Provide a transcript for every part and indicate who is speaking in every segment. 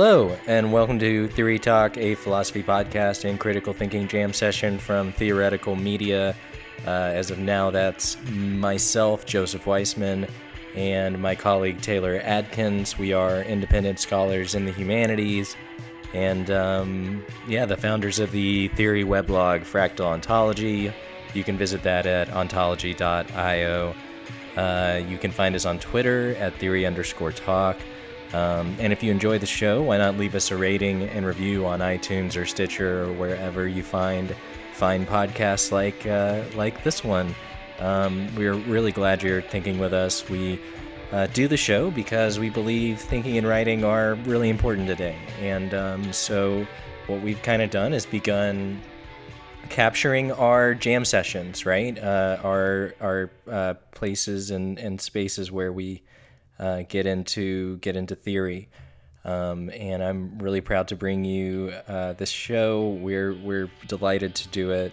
Speaker 1: Hello, and welcome to Theory Talk, a philosophy podcast and critical thinking jam session from Theoretical Media. Uh, as of now, that's myself, Joseph Weissman, and my colleague Taylor Adkins. We are independent scholars in the humanities, and um, yeah, the founders of the theory weblog Fractal Ontology. You can visit that at ontology.io. Uh, you can find us on Twitter at theory underscore talk. Um, and if you enjoy the show, why not leave us a rating and review on iTunes or Stitcher or wherever you find fine podcasts like uh, like this one. Um, we're really glad you're thinking with us. We uh, do the show because we believe thinking and writing are really important today. And um, so, what we've kind of done is begun capturing our jam sessions, right? Uh, our our uh, places and, and spaces where we uh, get into get into theory. Um, and I'm really proud to bring you uh, this show. We're we're delighted to do it,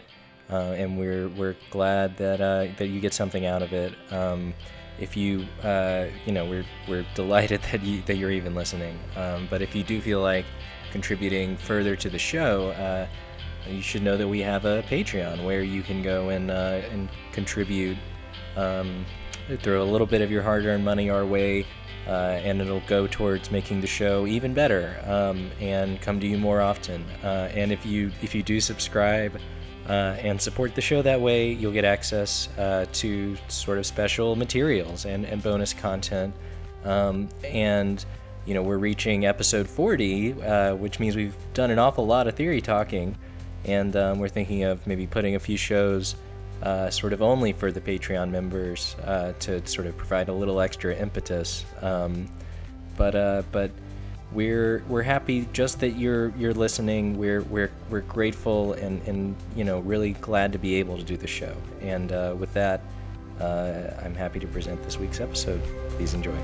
Speaker 1: uh, and we're we're glad that uh, that you get something out of it. Um, if you uh, you know we're we're delighted that you that you're even listening. Um, but if you do feel like contributing further to the show, uh, you should know that we have a Patreon where you can go and and contribute. Um, throw a little bit of your hard-earned money our way, uh, and it'll go towards making the show even better um, and come to you more often. Uh, and if you if you do subscribe uh, and support the show that way, you'll get access uh, to sort of special materials and, and bonus content. Um, and you know we're reaching episode 40, uh, which means we've done an awful lot of theory talking, and um, we're thinking of maybe putting a few shows uh, sort of only for the Patreon members uh, to sort of provide a little extra impetus. Um, but uh, but we're we're happy just that you're you're listening. We're we're we're grateful and and you know really glad to be able to do the show. And uh, with that, uh, I'm happy to present this week's episode. Please enjoy.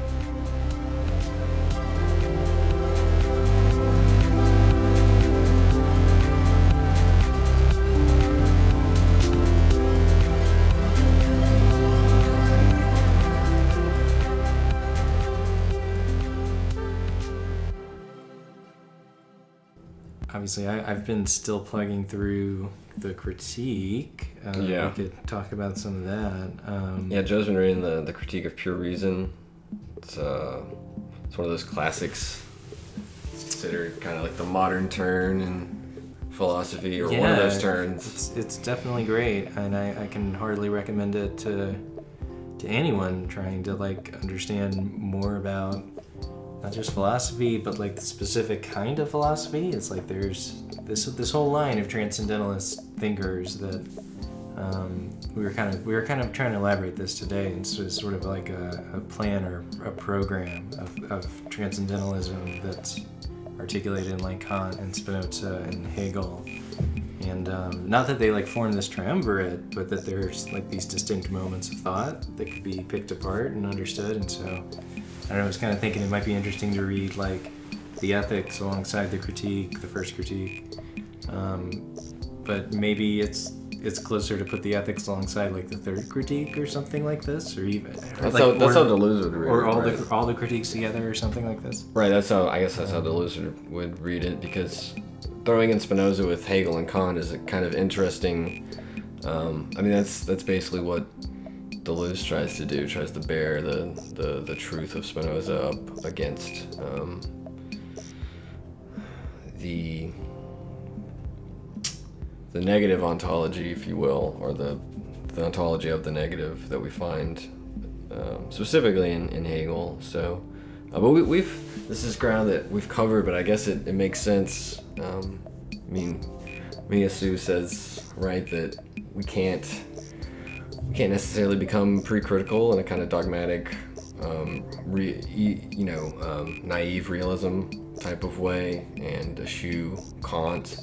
Speaker 1: Obviously I, have been still plugging through the critique. Uh, yeah. We could talk about some of that. Um,
Speaker 2: yeah, Joe's been reading the, the critique of pure reason. It's, uh, it's one of those classics. It's considered kind of like the modern turn in philosophy or yeah, one of those turns.
Speaker 1: It's, it's definitely great, and I, I can hardly recommend it to to anyone trying to like understand more about not just philosophy, but like the specific kind of philosophy. It's like there's this this whole line of transcendentalist thinkers that um, we were kind of we were kind of trying to elaborate this today, and so it's sort of like a, a plan or a program of, of transcendentalism that's articulated in like Kant and Spinoza and Hegel. And um, not that they like form this triumvirate, but that there's like these distinct moments of thought that could be picked apart and understood. And so I don't know, I was kind of thinking it might be interesting to read like the ethics alongside the critique, the first critique. Um, but maybe it's it's closer to put the ethics alongside like the third critique or something like this, or even
Speaker 2: or that's, like, how, that's or, how Deleuze would read it.
Speaker 1: or
Speaker 2: it,
Speaker 1: all
Speaker 2: right?
Speaker 1: the all the critiques together or something like this.
Speaker 2: Right. That's how I guess that's how Deleuze would read it because throwing in Spinoza with Hegel and Kant is a kind of interesting. Um, I mean, that's that's basically what Deleuze tries to do, tries to bear the, the, the truth of Spinoza up against um, the the negative ontology, if you will, or the, the ontology of the negative that we find um, specifically in, in Hegel. So, uh, but we, have this is ground that we've covered, but I guess it, it makes sense. Um, I mean, Meillassoux says right that we can't we can't necessarily become pre-critical in a kind of dogmatic, um, re, you know, um, naive realism type of way and eschew Kant.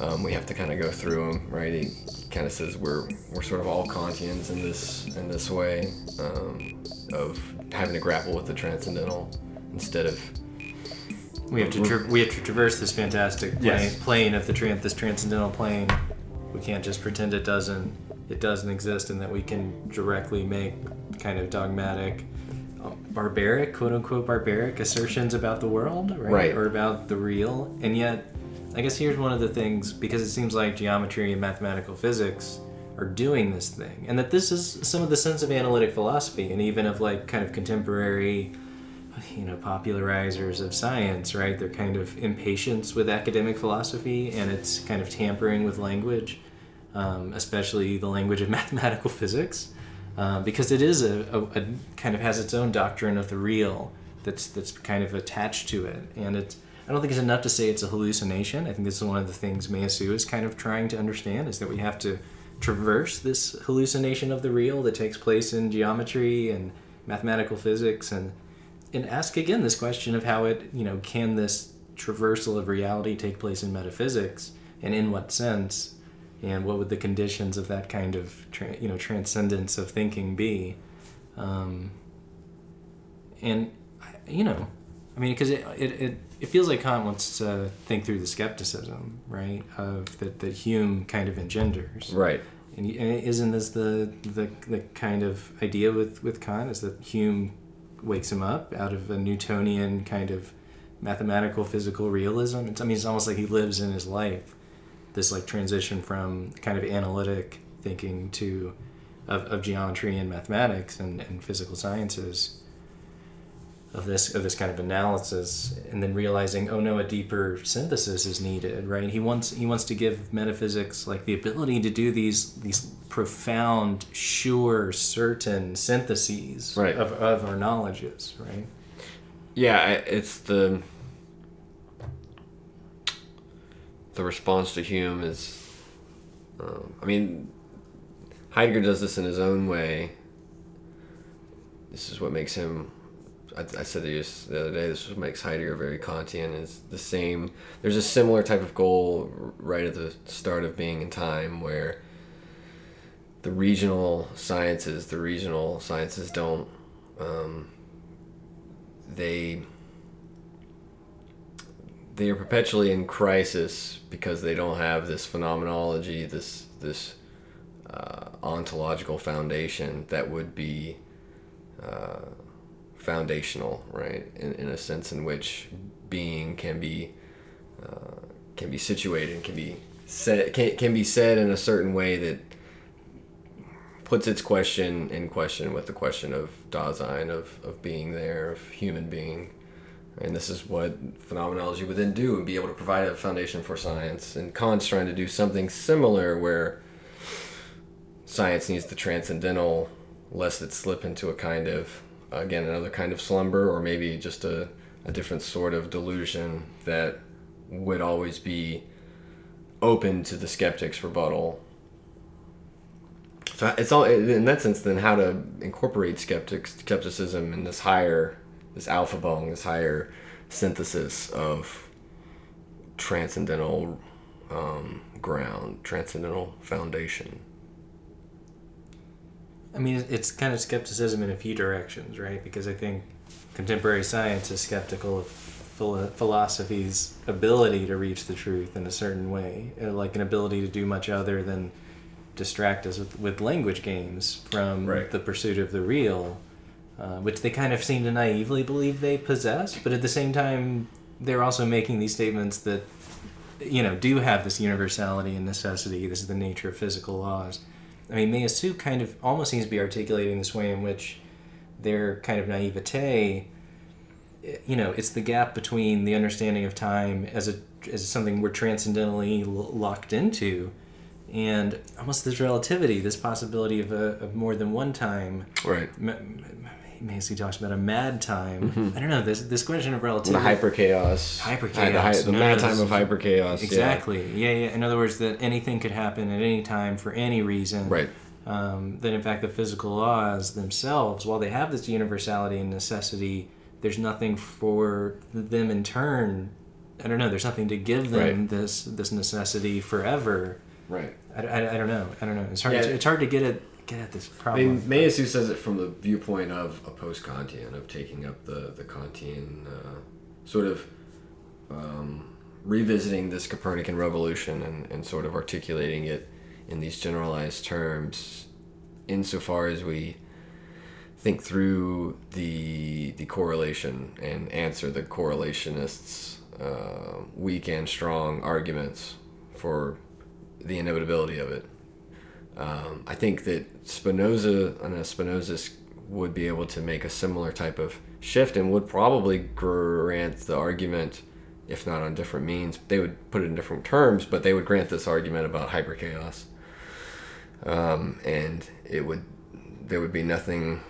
Speaker 2: Um, we have to kind of go through him, right? He kind of says we're we're sort of all Kantians in this in this way um, of having to grapple with the transcendental instead of
Speaker 1: we have to tra- we have to traverse this fantastic plane, yes. plane of the tran- this transcendental plane. We can't just pretend it doesn't it doesn't exist and that we can directly make kind of dogmatic um, barbaric, quote unquote, barbaric assertions about the world, right?
Speaker 2: Right.
Speaker 1: Or about the real. And yet, I guess here's one of the things because it seems like geometry and mathematical physics are doing this thing, and that this is some of the sense of analytic philosophy and even of like kind of contemporary you know popularizers of science right they're kind of impatience with academic philosophy and it's kind of tampering with language um, especially the language of mathematical physics um, because it is a, a, a kind of has its own doctrine of the real that's that's kind of attached to it and it's I don't think it's enough to say it's a hallucination. I think this is one of the things Meillassoux is kind of trying to understand is that we have to traverse this hallucination of the real that takes place in geometry and mathematical physics and and ask again this question of how it you know can this traversal of reality take place in metaphysics and in what sense and what would the conditions of that kind of tra- you know transcendence of thinking be um, and you know i mean because it, it, it, it feels like kant wants to think through the skepticism right of that, that hume kind of engenders
Speaker 2: Right.
Speaker 1: and and isn't this the, the the kind of idea with with Kant is that Hume wakes him up out of a Newtonian kind of mathematical physical realism. It's, I mean, it's almost like he lives in his life this like transition from kind of analytic thinking to of, of geometry and mathematics and, and physical sciences of this of this kind of analysis and then realizing oh no a deeper synthesis is needed right he wants he wants to give metaphysics like the ability to do these these profound sure certain syntheses
Speaker 2: Right.
Speaker 1: of, of our knowledges right
Speaker 2: Yeah, it's the the response to Hume is. Um, I mean, Heidegger does this in his own way. This is what makes him. I, I said you the other day. This is what makes Heidegger very Kantian. Is the same. There's a similar type of goal right at the start of being in time where. The regional sciences, the regional sciences don't. Um, they they are perpetually in crisis because they don't have this phenomenology, this this uh, ontological foundation that would be uh, foundational, right? In, in a sense in which being can be uh, can be situated, can be said, can, can be said in a certain way that puts its question in question with the question of Dasein, of, of being there, of human being. And this is what phenomenology would then do and be able to provide a foundation for science. And Kant's trying to do something similar where science needs the transcendental, lest it slip into a kind of, again, another kind of slumber or maybe just a, a different sort of delusion that would always be open to the skeptic's rebuttal so it's all in that sense. Then how to incorporate skeptics, skepticism in this higher, this Aufhebung, this higher synthesis of transcendental um, ground, transcendental foundation.
Speaker 1: I mean, it's kind of skepticism in a few directions, right? Because I think contemporary science is skeptical of philo- philosophy's ability to reach the truth in a certain way, uh, like an ability to do much other than distract us with, with language games from
Speaker 2: Right.
Speaker 1: the pursuit of the real, uh, which they kind of seem to naively believe they possess, but at the same time, they're also making these statements that, you know, do have this universality and necessity. This is the nature of physical laws. I mean, Meillassoux kind of almost seems to be articulating this way in which their kind of naivete, you know, it's the gap between the understanding of time as a as something we're transcendentally l- locked into, and almost this relativity, this possibility of a of more than one time.
Speaker 2: Right.
Speaker 1: M- M- Macy talks about a mad time. I don't know this this question of relativity.
Speaker 2: The hyper chaos.
Speaker 1: Hyper
Speaker 2: The, hy-
Speaker 1: chaos.
Speaker 2: the
Speaker 1: No,
Speaker 2: mad time of hyper chaos.
Speaker 1: Exactly. Yeah. yeah, In other words, that anything could happen at any time for any reason.
Speaker 2: Right.
Speaker 1: Um, that in fact the physical laws themselves, while they have this universality and necessity, there's nothing for them in turn. I don't know. There's nothing to give them
Speaker 2: Right.
Speaker 1: this this necessity forever.
Speaker 2: Right.
Speaker 1: I, I, I don't know. I don't know. It's hard.
Speaker 2: Yeah.
Speaker 1: To, it's hard to get at get at this
Speaker 2: I
Speaker 1: problem.
Speaker 2: mean, Meillassoux says it from the viewpoint of a post-Kantian, of taking up the the Kantian uh, sort of um, revisiting this Copernican revolution and, and sort of articulating it in these generalized terms, insofar as we think through the the correlation and answer the correlationists' uh, weak and strong arguments for the inevitability of it. Um, I think that Spinoza and Spinozist would be able to make a similar type of shift and would probably grant the argument, if not on different means, they would put it in different terms, but they would grant this argument about hyperchaos. Um, and it would, there would be nothing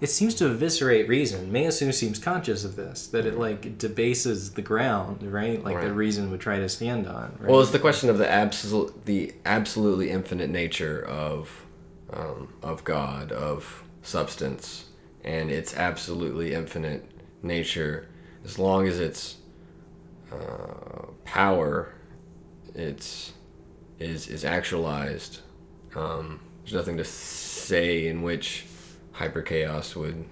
Speaker 1: it seems to eviscerate reason. Meillassoux seems conscious of this, that it like debases the ground, right? Like
Speaker 2: Right.
Speaker 1: the reason would try to stand on. Right?
Speaker 2: Well, it's the question of the absolute, the absolutely infinite nature of, um, of God, of substance, and its absolutely infinite nature. As long as it's uh, power, it's is is actualized. Um, there's nothing to say in which hyperchaos would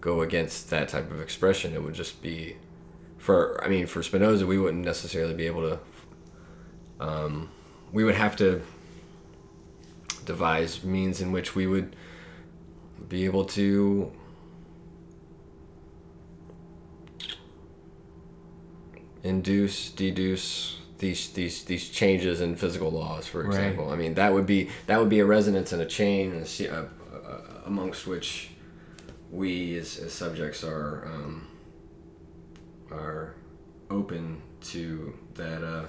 Speaker 2: go against that type of expression. It would just be for I mean for Spinoza we wouldn't necessarily be able to um, we would have to devise means in which we would be able to induce deduce these these these changes in physical laws for
Speaker 1: Right.
Speaker 2: example i mean that would be that would be a resonance in a chain a se- uh, uh, amongst which we as, as subjects are um, are open to that uh,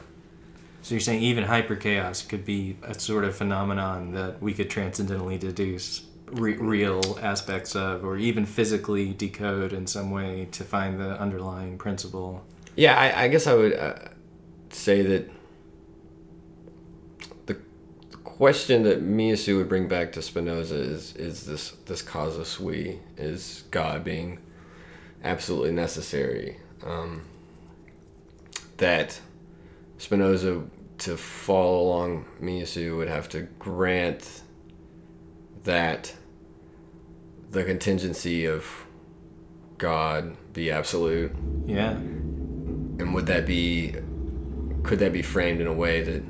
Speaker 1: so you're saying even hyper chaos could be a sort of phenomenon that we could transcendentally deduce re- real aspects of, or even physically decode in some way to find the underlying principle.
Speaker 2: Yeah, I, I guess I would uh, say that the, the question that Meillassoux would bring back to Spinoza is is this this causa sui is God being absolutely necessary. Um, that Spinoza to follow along Meillassoux would have to grant that the contingency of God be absolute
Speaker 1: Yeah.
Speaker 2: and would that be could that be framed in a way that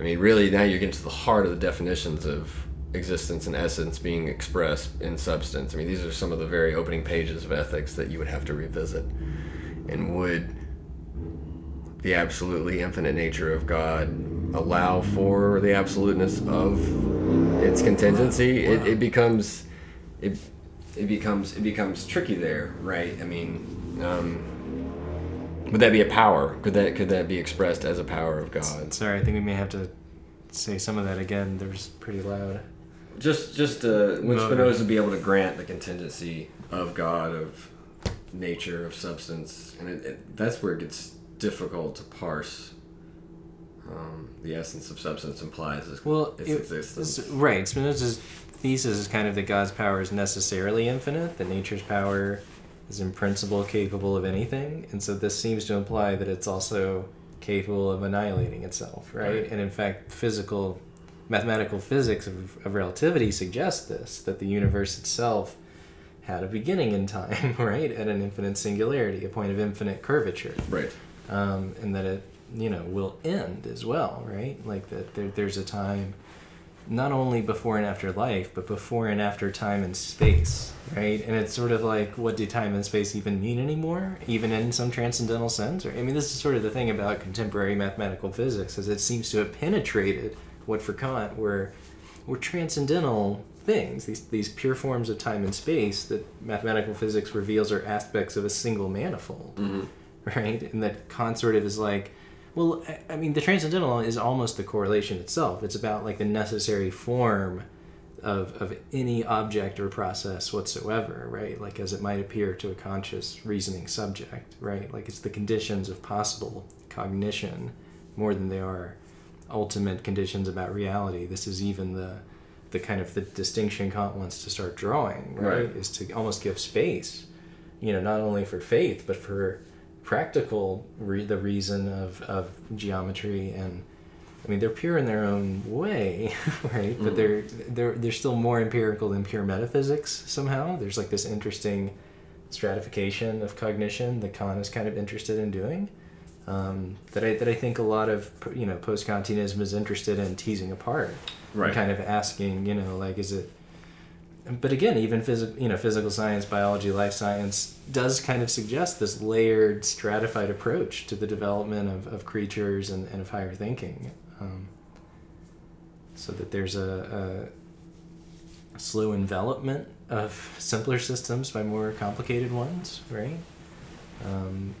Speaker 2: i mean really now you're getting to the heart of the definitions of existence and essence being expressed in substance. I mean these are some of the very opening pages of ethics that you would have to revisit and would the absolutely infinite nature of god allow for the absoluteness of its contingency? It, it becomes it it becomes it becomes tricky there right? I mean um, would that be a power? Could that could that be expressed as a power of God?
Speaker 1: Sorry, I think we may have to say some of that again. There's pretty loud.
Speaker 2: Just just uh, would
Speaker 1: No.
Speaker 2: Spinoza be able to grant the contingency of God, of nature, of substance, and it, it, that's where it gets difficult to parse. Um, the essence of substance implies its,
Speaker 1: Well,
Speaker 2: its
Speaker 1: it-
Speaker 2: existence.
Speaker 1: It's- right. Spinoza's thesis is kind of that God's power is necessarily infinite, that nature's power is in principle capable of anything, and so this seems to imply that it's also capable of annihilating itself, right?
Speaker 2: Right.
Speaker 1: And in fact, physical, mathematical physics of, of relativity suggests this that the universe itself had a beginning in time, right, at an infinite singularity, a point of infinite curvature
Speaker 2: right.
Speaker 1: um, and that it you know will end as well right like that there, there's a time not only before and after life but before and after time and space right? And it's sort of like what do time and space even mean anymore even in some transcendental sense? Or i mean this is sort of the thing about contemporary mathematical physics is it seems to have penetrated what for kant were were transcendental things these these pure forms of time and space that mathematical physics reveals are aspects of a single manifold
Speaker 2: hmm
Speaker 1: right? And that Kant sort of is like, well, I- mean, the transcendental is almost the correlation itself. It's about like the necessary form of, of any object or process whatsoever, right? Like as it might appear to a conscious reasoning subject, right? Like it's the conditions of possible cognition more than they are ultimate conditions about reality. This is even the the kind of the distinction Kant wants to start drawing, right?
Speaker 2: Right.
Speaker 1: Is to almost give space, you know, not only for faith but for practical re- the reason of, of geometry and I mean they're pure in their own way, right? But
Speaker 2: Mhm.
Speaker 1: they're they're they're still more empirical than pure metaphysics somehow. There's like this interesting stratification of cognition that Kant is kind of interested in doing. Um, that I that I think a lot of you know post Kantianism is interested in teasing apart
Speaker 2: Right.
Speaker 1: kind of asking, you know, like, is it but again, even physical, you know, physical science, biology, life science does kind of suggest this layered, stratified approach to the development of, of creatures and, and of higher thinking. Um, so that there's a, a, slow envelopment of simpler systems by more complicated ones, right? Um,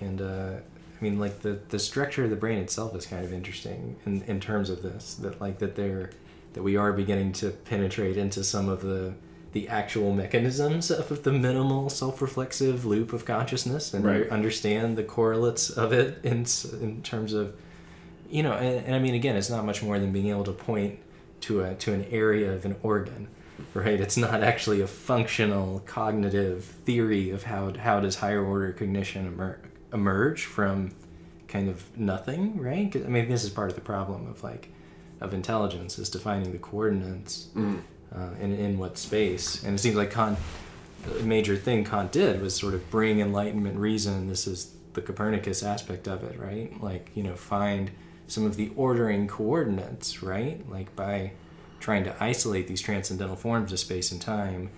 Speaker 1: and uh, I mean, like the the structure of the brain itself is kind of interesting in in terms of this. That like that they're that we are beginning to penetrate into some of the the actual mechanisms of the minimal self-reflexive loop of consciousness and
Speaker 2: Right.
Speaker 1: understand the correlates of it in in terms of you know and, and I mean again it's not much more than being able to point to a to an area of an organ right it's not actually a functional cognitive theory of how how does higher order cognition emer- emerge from kind of nothing right I mean this is part of the problem of like of intelligence is defining the coordinates
Speaker 2: Mm.
Speaker 1: uh, in, in what space. And it seems like Kant, a major thing Kant did was sort of bring Enlightenment reason. This is the Copernicus aspect of it, right? Like, you know, find some of the ordering coordinates, right? Like by trying to isolate these transcendental forms of space and time.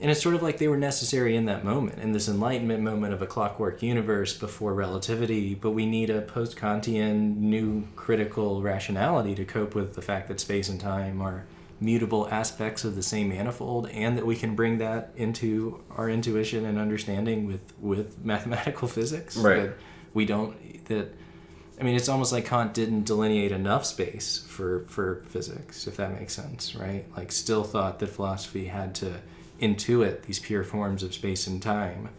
Speaker 1: And it's sort of like they were necessary in that moment, in this Enlightenment moment of a clockwork universe before relativity, but we need a post Kantian new critical rationality to cope with the fact that space and time are mutable aspects of the same manifold and that we can bring that into our intuition and understanding with with mathematical physics
Speaker 2: Right.
Speaker 1: that we don't that I mean, it's almost like Kant didn't delineate enough space for, for physics, if that makes sense, right? Like, still thought that philosophy had to intuit these pure forms of space and time,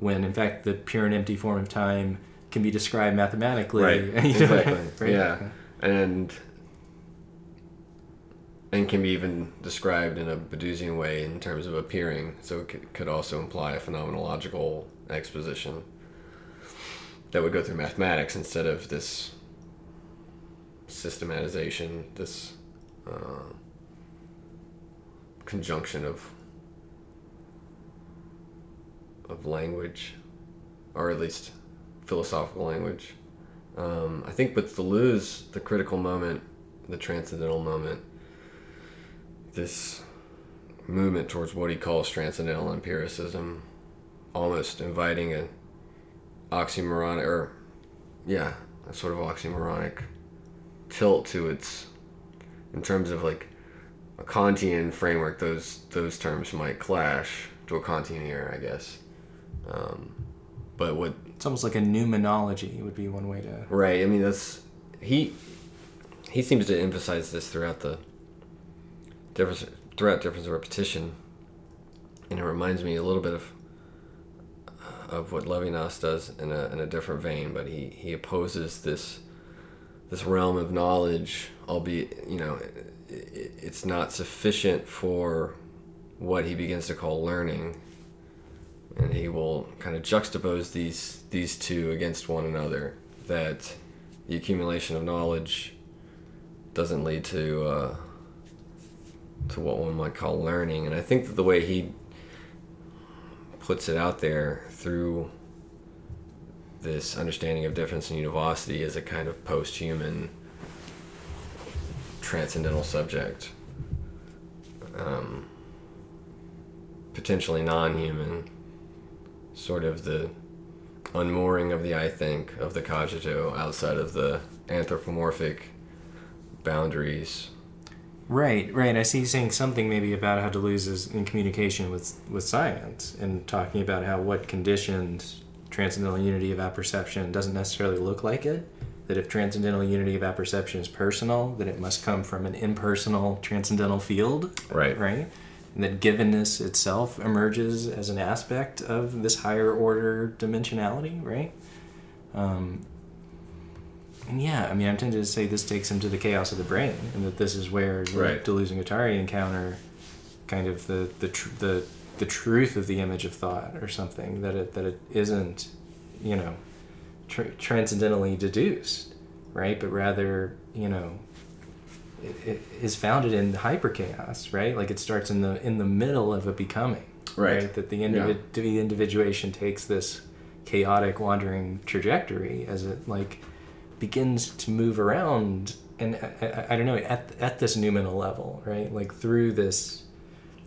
Speaker 1: when in fact the pure and empty form of time can be described mathematically.
Speaker 2: Right.
Speaker 1: you know,
Speaker 2: Exactly.
Speaker 1: right?
Speaker 2: Yeah. And and can be even described in a Badiouian way in terms of appearing. So it could, could also imply a phenomenological exposition that would go through mathematics instead of this systematization, this uh, conjunction of of language, or at least philosophical language. Um, I think with Deleuze, the critical moment, the transcendental moment, this movement towards what he calls transcendental empiricism, almost inviting an oxymoronic, or yeah, a sort of oxymoronic tilt to its, in terms of like a Kantian framework, those those terms might clash to a Kantian ear, I guess. Um, but what
Speaker 1: It's almost like a noumenology would be one way to.
Speaker 2: Right. I mean, that's he. He seems to emphasize this throughout the difference throughout difference of repetition, and it reminds me a little bit of of what Levinas does in a in a different vein. But he he opposes this this realm of knowledge, albeit you know, it, it, it's not sufficient for what he begins to call learning and he will kind of juxtapose these these two against one another. That the accumulation of knowledge doesn't lead to uh, to what one might call learning, and I think that the way he puts it out there through this understanding of difference and univocity is a kind of post-human transcendental subject um, potentially non-human sort of the unmooring of the I think of the cogito outside of the anthropomorphic boundaries.
Speaker 1: Right, right. I see you saying something maybe about how Deleuze is in communication with with science and talking about how what conditioned transcendental unity of apperception doesn't necessarily look like it. That if transcendental unity of apperception is personal, that it must come from an impersonal transcendental field.
Speaker 2: Right.
Speaker 1: Right. And that givenness itself emerges as an aspect of this higher order dimensionality, right? Um, and yeah, I mean, I'm tempted to say this takes him to the chaos of the brain, and that this is where the
Speaker 2: Right.
Speaker 1: Deleuze and Guattari encounter kind of the the tr- the the truth of the image of thought, or something that it that it isn't, you know, tr- transcendentally deduced, right? But rather, you know, is founded in hyper chaos, right? Like it starts in the in the middle of a becoming,
Speaker 2: Right.
Speaker 1: That the individ- the individuation takes this chaotic wandering trajectory as it like begins to move around and I, I, I don't know at, at this noumenal level right like through this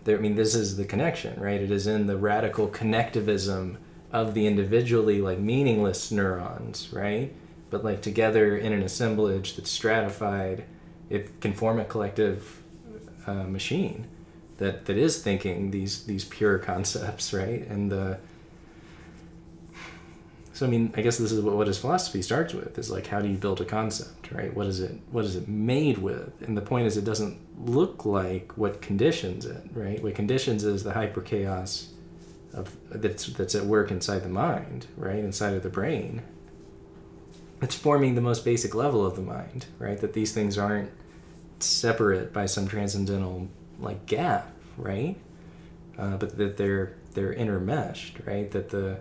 Speaker 1: there, I mean, this is the connection, right? It is in the radical connectivism of the individually like meaningless neurons, right? But like together in an assemblage that's stratified, it can form a collective uh, machine that that is thinking these these pure concepts, right? And the so I mean, I guess this is what, what his philosophy starts with is like how do you build a concept, right? What is it what is it made with? And the point is it doesn't look like what conditions it, right? What conditions is the hyper chaos of that's that's at work inside the mind, right? Inside of the brain. It's forming the most basic level of the mind, right? That these things aren't separate by some transcendental like gap, right? Uh, but that they're they're intermeshed, right? That the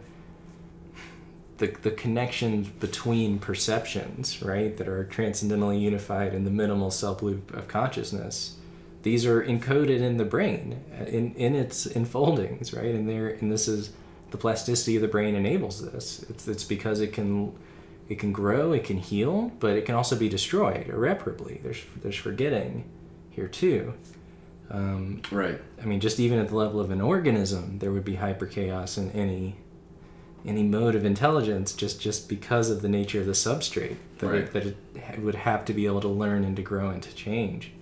Speaker 1: the, the connections between perceptions, right, that are transcendently unified in the minimal self loop of consciousness, these are encoded in the brain, in, in its enfoldings, right? And there, and this is the plasticity of the brain enables this. It's, it's because it can it can grow, it can heal, but it can also be destroyed irreparably. There's there's forgetting here too. Um,
Speaker 2: right.
Speaker 1: I mean, just even at the level of an organism, there would be hyper chaos in any any mode of intelligence just just because of the nature of the substrate that,
Speaker 2: Right.
Speaker 1: it, that it would have to be able to learn and to grow and to change.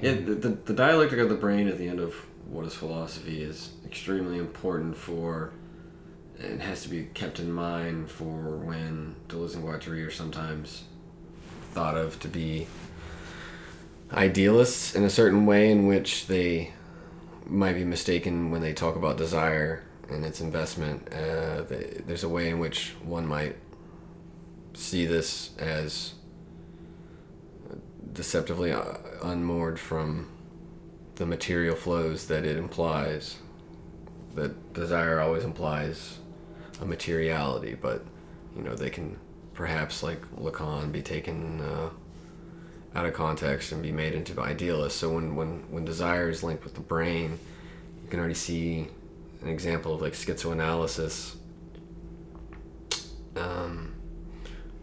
Speaker 2: Yeah, the, the, the dialectic of the brain at the end of what is philosophy is extremely important for, and has to be kept in mind for when Deleuze and Guattari are sometimes thought of to be idealists in a certain way in which they might be mistaken when they talk about desire and its investment. Uh, they, there's a way in which one might see this as deceptively uh, unmoored from the material flows that it implies. That desire always implies a materiality, but you know they can perhaps like Lacan be taken uh, out of context and be made into idealists. So when when when desire is linked with the brain, you can already see an example of like schizoanalysis. Um,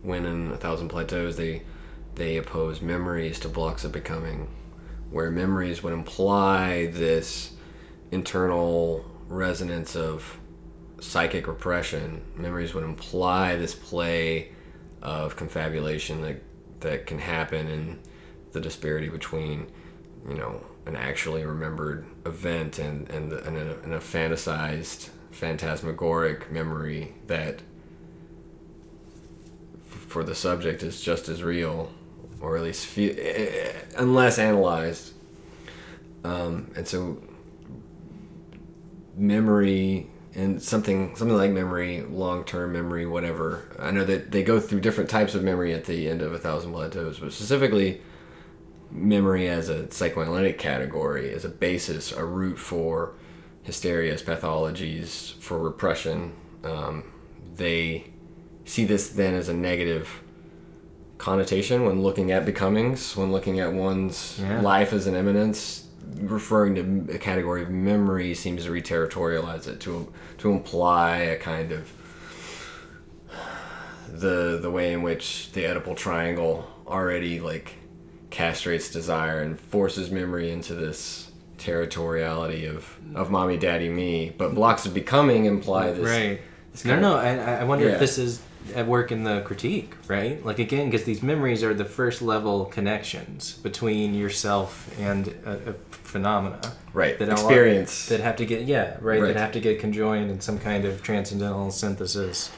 Speaker 2: when in a thousand plateaus they they oppose memories to blocks of becoming, where memories would imply this internal resonance of psychic repression. Memories would imply this play of confabulation that that can happen in the disparity between, you know, an actually remembered event and and, and, a, and a fantasized, phantasmagoric memory that for the subject is just as real, or at least fe- eh, unless analyzed. Um, and so, memory and something something like memory, long term memory, whatever. I know that they go through different types of memory at the end of a thousand plateaus, but specifically, memory as a psychoanalytic category, as a basis, a root for hysterias, pathologies, for repression. Um, they see this then as a negative connotation when looking at becomings, when looking at one's
Speaker 1: Yeah.
Speaker 2: life as an immanence. Referring to a category of memory seems to reterritorialize it to to imply a kind of the the way in which the Oedipal triangle already like castrates desire and forces memory into this territoriality of of mommy, daddy, me. But blocks of becoming imply this
Speaker 1: right.
Speaker 2: this
Speaker 1: No, no.
Speaker 2: of-
Speaker 1: I, I wonder
Speaker 2: Yeah.
Speaker 1: if this is at work in the critique, right? Like again, because these memories are the first level connections between yourself and a, a phenomena.
Speaker 2: right
Speaker 1: that
Speaker 2: experience.
Speaker 1: that have to get yeah right,
Speaker 2: Right.
Speaker 1: that have to get conjoined in some kind of transcendental synthesis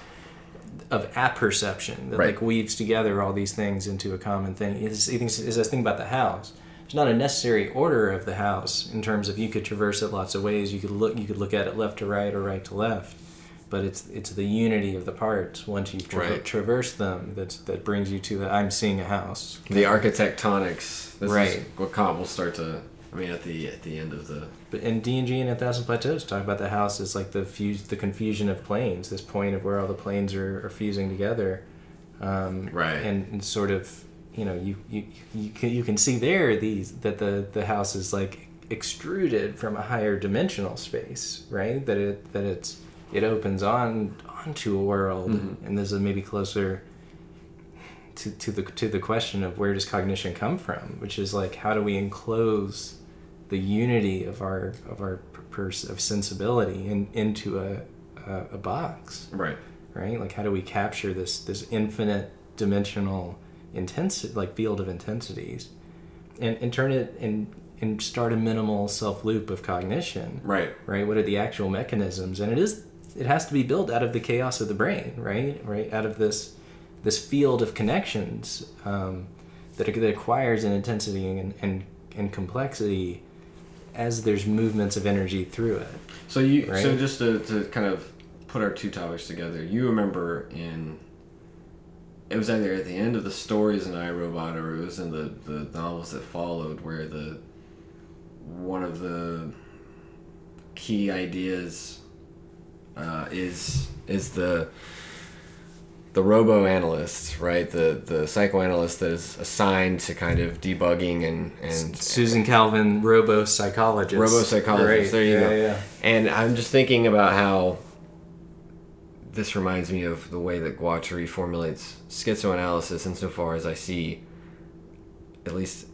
Speaker 1: of apperception that
Speaker 2: Right.
Speaker 1: like weaves together all these things into a common thing. Is is is this thing about the house? It's not a necessary order of the house in terms of you could traverse it lots of ways. You could look you could look at it left to right or right to left, but it's it's the unity of the parts once you've tra-
Speaker 2: Right.
Speaker 1: traversed them that's that brings you to the I'm seeing a house.
Speaker 2: the architectonics. This
Speaker 1: Right.
Speaker 2: what Kant will start to. I mean, at the at the end of the
Speaker 1: But in D and G and A Thousand Plateaus, talk about the house is like the fuse, the confusion of planes. This point of where all the planes are, are fusing together, um,
Speaker 2: Right.
Speaker 1: And, and sort of, you know, you you you can, you can see there these that the the house is like extruded from a higher dimensional space, right? That it that it's it opens on onto a world, mm-hmm. and this is maybe closer to, to the to the question of where does cognition come from, which is like how do we enclose the unity of our of our pers- of sensibility in, into a, a a box?
Speaker 2: Right.
Speaker 1: right? Like how do we capture this this infinite dimensional intensity like field of intensities and and turn it and and start a minimal self loop of cognition?
Speaker 2: Right.
Speaker 1: right? What are the actual mechanisms? And it is it has to be built out of the chaos of the brain right? Right? Out of this this field of connections um, that, that acquires an intensity and, and and complexity as there's movements of energy through it.
Speaker 2: So you so just to, to kind of put our two topics together, you remember in it was either at the end of the stories in I, Robot or it was in the, the novels that followed where the one of the key ideas uh, is is the the robo analyst, right? The the psychoanalyst that is assigned to kind of debugging and and
Speaker 1: Susan Calvin, robo psychologist.
Speaker 2: Robo psychologist. There you
Speaker 1: yeah,
Speaker 2: go.
Speaker 1: Yeah.
Speaker 2: And I'm just thinking about how this reminds me of the way that Guattari formulates schizoanalysis insofar as I see, at least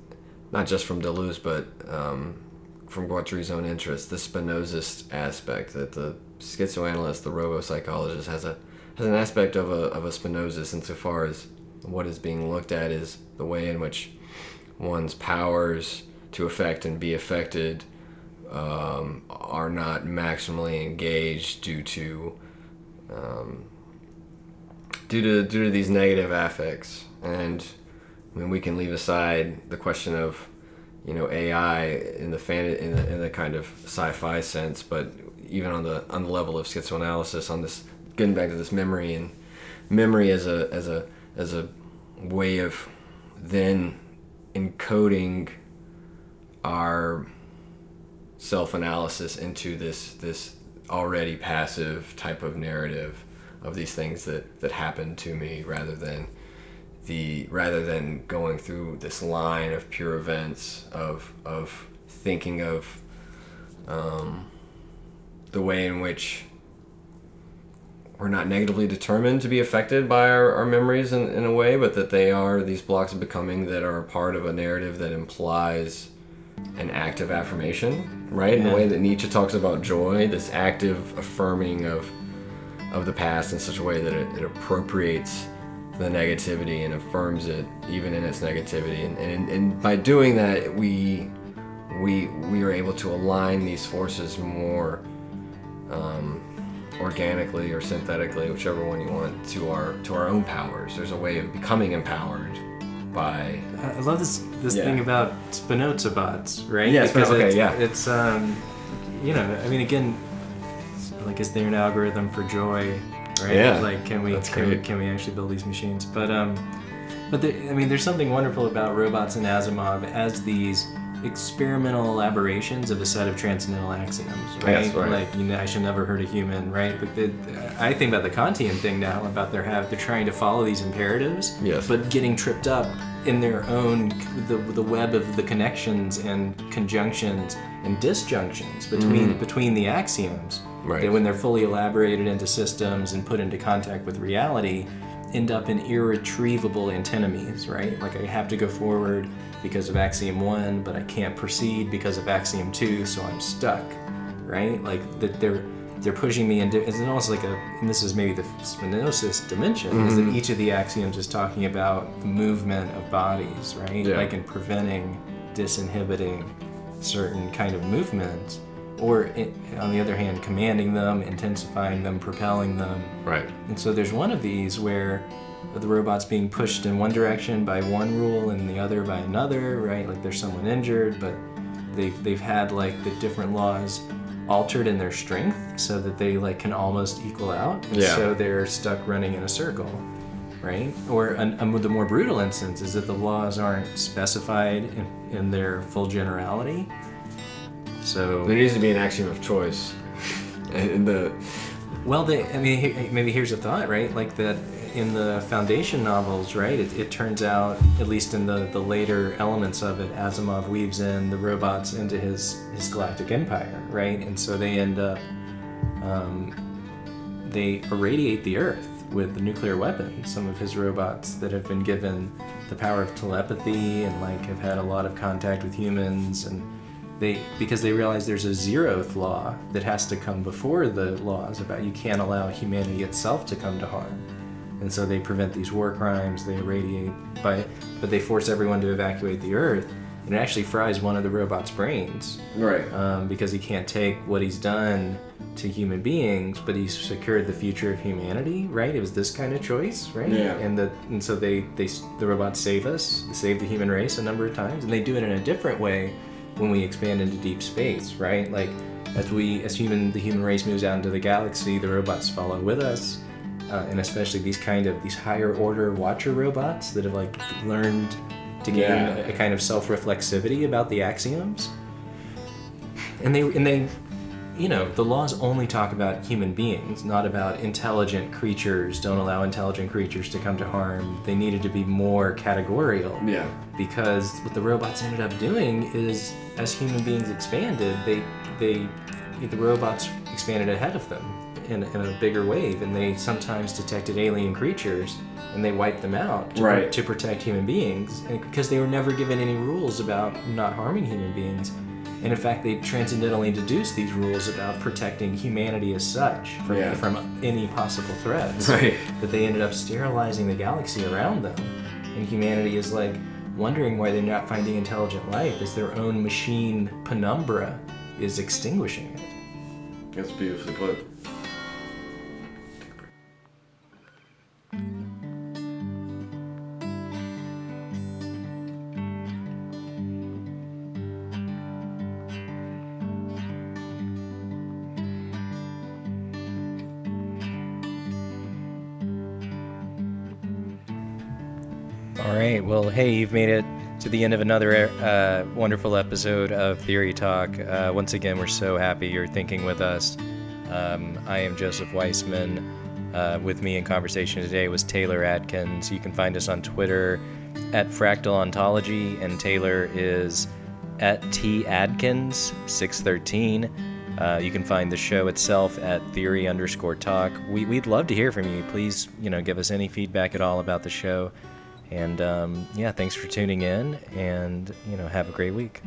Speaker 2: not just from Deleuze, but um, from Guattari's own interest, the Spinozist aspect that the schizoanalyst, the robo psychologist, has a has an aspect of a of a Spinozist insofar as what is being looked at is the way in which one's powers to affect and be affected um, are not maximally engaged due to um, due to due to these negative affects. And I mean we can leave aside the question of you know AI in the fan in the, in the kind of sci-fi sense but even on the on the level of schizoanalysis on this getting back to this memory and memory as a as a as a way of then encoding our self-analysis into this this already passive type of narrative of these things that that happen to me rather than the rather than going through this line of pure events of of thinking of um, the way in which we're not negatively determined to be affected by our, our memories in, in a way, but that they are these blocks of becoming that are a part of a narrative that implies an active affirmation, right? In the way that Nietzsche talks about joy, this active affirming of of the past in such a way that it, it appropriates the negativity and affirms it even in its negativity. And, and, and by doing that, we we we are able to align these forces more um, organically or synthetically, whichever one you want, to our to our own powers. There's a way of becoming empowered by
Speaker 1: I love this this
Speaker 2: Yeah.
Speaker 1: thing about Spinoza bots, right?
Speaker 2: Yeah, Spino- okay,
Speaker 1: it's,
Speaker 2: yeah.
Speaker 1: It's um, you know, I mean, again, like, is there an algorithm for joy, right?
Speaker 2: Yeah,
Speaker 1: Like, can we can, we can we actually build these machines? But um, but there, I mean, there's something wonderful about robots and Asimov as these experimental elaborations of a set of transcendental axioms, right?
Speaker 2: Yes, right.
Speaker 1: Like, you know, I should never hurt a human, right? But the, I think about the Kantian thing now about their have they're trying to follow these imperatives,
Speaker 2: Yes.
Speaker 1: but getting tripped up in their own the, the web of the connections and conjunctions and disjunctions between mm-hmm. between the axioms
Speaker 2: Right.
Speaker 1: that when they're fully elaborated into systems and put into contact with reality end up in irretrievable antinomies right? Like i have to go forward because of axiom 1 but i can't proceed because of axiom 2 so i'm stuck right? Like that they're they're pushing me into it's almost like a and this is maybe the spinozist dimension is that mm-hmm. each of the axioms is talking about the movement of bodies right?
Speaker 2: Yeah.
Speaker 1: like in preventing disinhibiting certain kind of movements or i on the other hand commanding them intensifying them propelling them
Speaker 2: right.
Speaker 1: and so there's one of these where the robot's being pushed in one direction by one rule and the other by another, right? Like there's someone injured, but they've they've had like the different laws altered in their strength so that they like can almost equal out. And
Speaker 2: Yeah.
Speaker 1: So they're stuck running in a circle, right? Or an, a, the more brutal instance is that the laws aren't specified in, in their full generality. So
Speaker 2: There needs to be an axiom of choice. And the
Speaker 1: Well, they, I mean, maybe here's a thought, right? Like that in the Foundation novels, right? It, it turns out, at least in the, the later elements of it, Asimov weaves in the robots into his, his galactic empire, right? And so they end up, um, they irradiate the Earth with the nuclear weapon. Some of his robots that have been given the power of telepathy and like have had a lot of contact with humans and they because they realize there's a zeroth law that has to come before the laws about you can't allow humanity itself to come to harm and so they prevent these war crimes they irradiate but but they force everyone to evacuate the earth and it actually fries one of the robot's brains
Speaker 2: Right.
Speaker 1: um, because he can't take what he's done to human beings, but he's secured the future of humanity, right? It was this kind of choice, right?
Speaker 2: Yeah.
Speaker 1: And the and so they they the robots save us, save the human race a number of times, and they do it in a different way when we expand into deep space, right? Like as we as human the human race moves out into the galaxy, the robots follow with us. Uh, and especially these kind of these higher order watcher robots that have like learned to gain
Speaker 2: Yeah.
Speaker 1: a, a kind of self-reflexivity about the axioms and they and they you know the laws only talk about human beings not about intelligent creatures don't allow intelligent creatures to come to harm they needed to be more categorical
Speaker 2: Yeah.
Speaker 1: because what the robots ended up doing is as human beings expanded they they the robots expanded ahead of them in, in a bigger wave and they sometimes detected alien creatures and they wiped them out to,
Speaker 2: Right.
Speaker 1: to protect human beings and because they were never given any rules about not harming human beings and in fact they transcendentally introduced these rules about protecting humanity as such from,
Speaker 2: Yeah.
Speaker 1: from any possible threats
Speaker 2: Right.
Speaker 1: that they ended up sterilizing the galaxy around them. And humanity is like wondering why they're not finding intelligent life as their own machine penumbra is extinguishing it.
Speaker 2: That's beautifully put.
Speaker 1: Hey, you've made it to the end of another uh, wonderful episode of Theory Talk. Uh, once again, we're so happy you're thinking with us. Um, I am Joseph Weissman. Uh, with me in conversation today was Taylor Adkins. You can find us on Twitter at Fractal Ontology, and Taylor is at T Adkins 613. Uh, you can find the show itself at theory underscore talk. We, we'd love to hear from you. Please, you know, give us any feedback at all about the show. And um, yeah, thanks for tuning in, and you know, have a great week.